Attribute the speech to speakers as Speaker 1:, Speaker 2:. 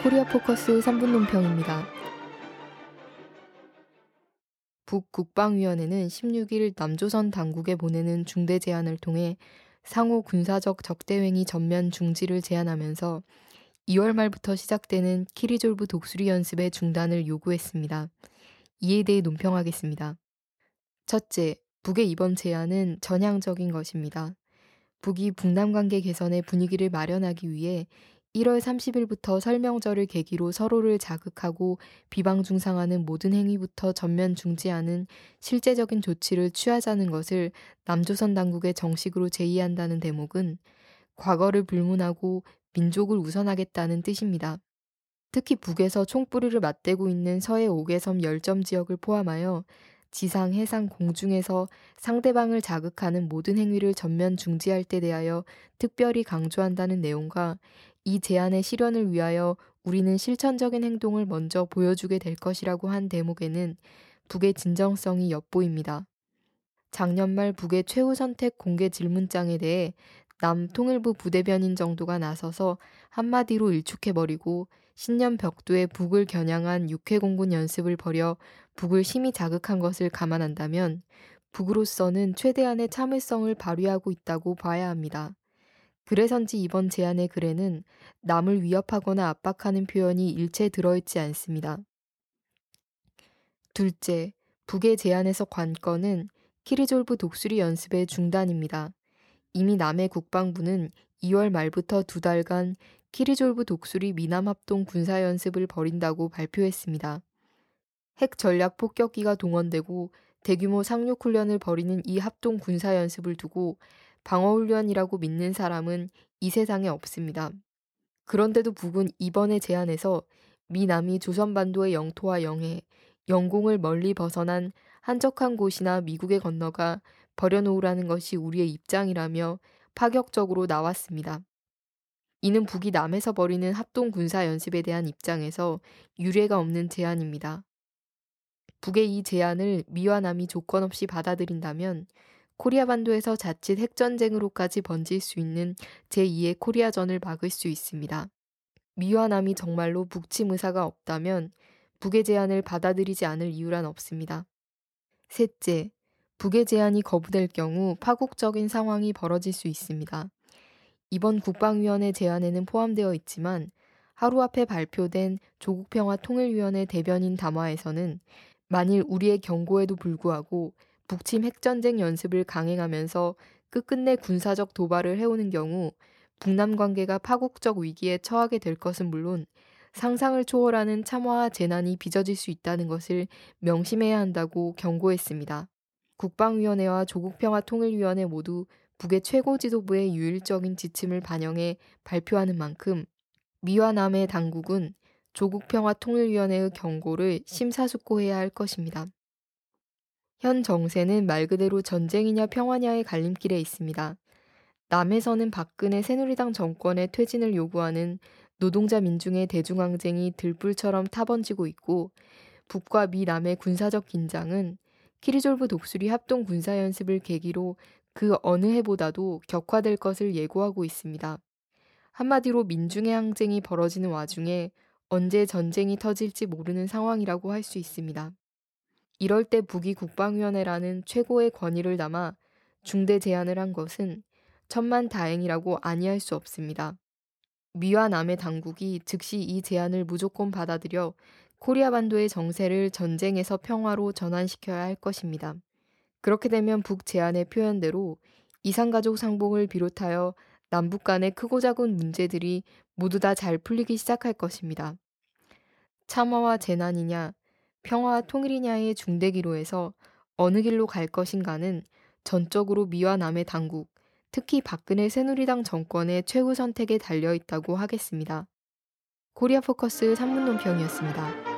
Speaker 1: 코리아 포커스 3분 논평입니다. 북국방위원회는 16일 남조선 당국에 보내는 중대 제안을 통해 상호 군사적 적대행위 전면 중지를 제안하면서 2월 말부터 시작되는 키리졸브 독수리 연습의 중단을 요구했습니다. 이에 대해 논평하겠습니다. 첫째, 북의 이번 제안은 전향적인 것입니다. 북이 북남 관계 개선의 분위기를 마련하기 위해 1월 30일부터 설명절을 계기로 서로를 자극하고 비방 중상하는 모든 행위부터 전면 중지하는 실제적인 조치를 취하자는 것을 남조선 당국에 정식으로 제의한다는 대목은 과거를 불문하고 민족을 우선하겠다는 뜻입니다. 특히 북에서 총뿌리를 맞대고 있는 서해 옥외섬 열점 지역을 포함하여 지상, 해상, 공중에서 상대방을 자극하는 모든 행위를 전면 중지할 때 대하여 특별히 강조한다는 내용과 이 제안의 실현을 위하여 우리는 실천적인 행동을 먼저 보여주게 될 것이라고 한 대목에는 북의 진정성이 엿보입니다. 작년 말 북의 최후 선택 공개 질문장에 대해 남 통일부 부대변인 정도가 나서서 한마디로 일축해버리고 신년 벽두에 북을 겨냥한 육해공군 연습을 벌여 북을 심히 자극한 것을 감안한다면 북으로서는 최대한의 참을성을 발휘하고 있다고 봐야 합니다. 그래서인지 이번 제안의 글에는 남을 위협하거나 압박하는 표현이 일체 들어있지 않습니다. 둘째, 북의 제안에서 관건은 키리졸브 독수리 연습의 중단입니다. 이미 남의 국방부는 2월 말부터 두 달간 키리졸브 독수리 미남합동 군사연습을 벌인다고 발표했습니다. 핵 전략 폭격기가 동원되고 대규모 상륙훈련을 벌이는 이 합동 군사연습을 두고 방어훈련이라고 믿는 사람은 이 세상에 없습니다. 그런데도 북은 이번에 제안에서 미남이 조선반도의 영토와 영해, 영공을 멀리 벗어난 한적한 곳이나 미국에 건너가 버려놓으라는 것이 우리의 입장이라며 파격적으로 나왔습니다. 이는 북이 남에서 벌이는 합동 군사 연습에 대한 입장에서 유례가 없는 제안입니다. 북의 이 제안을 미와 남이 조건 없이 받아들인다면 코리아 반도에서 자칫 핵전쟁으로까지 번질 수 있는 제2의 코리아전을 막을 수 있습니다. 미와 남이 정말로 북침 의사가 없다면 북의 제안을 받아들이지 않을 이유란 없습니다. 셋째, 북의 제안이 거부될 경우 파국적인 상황이 벌어질 수 있습니다. 이번 국방위원회 제안에는 포함되어 있지만 하루 앞에 발표된 조국평화통일위원회 대변인 담화에서는 만일 우리의 경고에도 불구하고 북침 핵전쟁 연습을 강행하면서 끝끝내 군사적 도발을 해오는 경우 북남 관계가 파국적 위기에 처하게 될 것은 물론 상상을 초월하는 참화와 재난이 빚어질 수 있다는 것을 명심해야 한다고 경고했습니다. 국방위원회와 조국평화통일위원회 모두 북의 최고 지도부의 유일적인 지침을 반영해 발표하는 만큼 미와 남의 당국은 조국평화통일위원회의 경고를 심사숙고해야 할 것입니다. 현 정세는 말 그대로 전쟁이냐 평화냐의 갈림길에 있습니다. 남에서는 박근혜 새누리당 정권의 퇴진을 요구하는 노동자 민중의 대중항쟁이 들불처럼 타번지고 있고 북과 미 남의 군사적 긴장은 키리졸브 독수리 합동 군사 연습을 계기로 그 어느 해보다도 격화될 것을 예고하고 있습니다. 한마디로 민중의 항쟁이 벌어지는 와중에 언제 전쟁이 터질지 모르는 상황이라고 할 수 있습니다. 이럴 때 북이 국방위원회라는 최고의 권위를 담아 중대 제안을 한 것은 천만 다행이라고 아니할 수 없습니다. 미와 남의 당국이 즉시 이 제안을 무조건 받아들여 코리아 반도의 정세를 전쟁에서 평화로 전환시켜야 할 것입니다. 그렇게 되면 북 제안의 표현대로 이산가족 상봉을 비롯하여 남북 간의 크고 작은 문제들이 모두 다 잘 풀리기 시작할 것입니다. 참화와 재난이냐, 평화와 통일이냐의 중대기로에서 어느 길로 갈 것인가는 전적으로 미와 남의 당국, 특히 박근혜 새누리당 정권의 최후 선택에 달려 있다고 하겠습니다. 코리아 포커스 3분 논평이었습니다.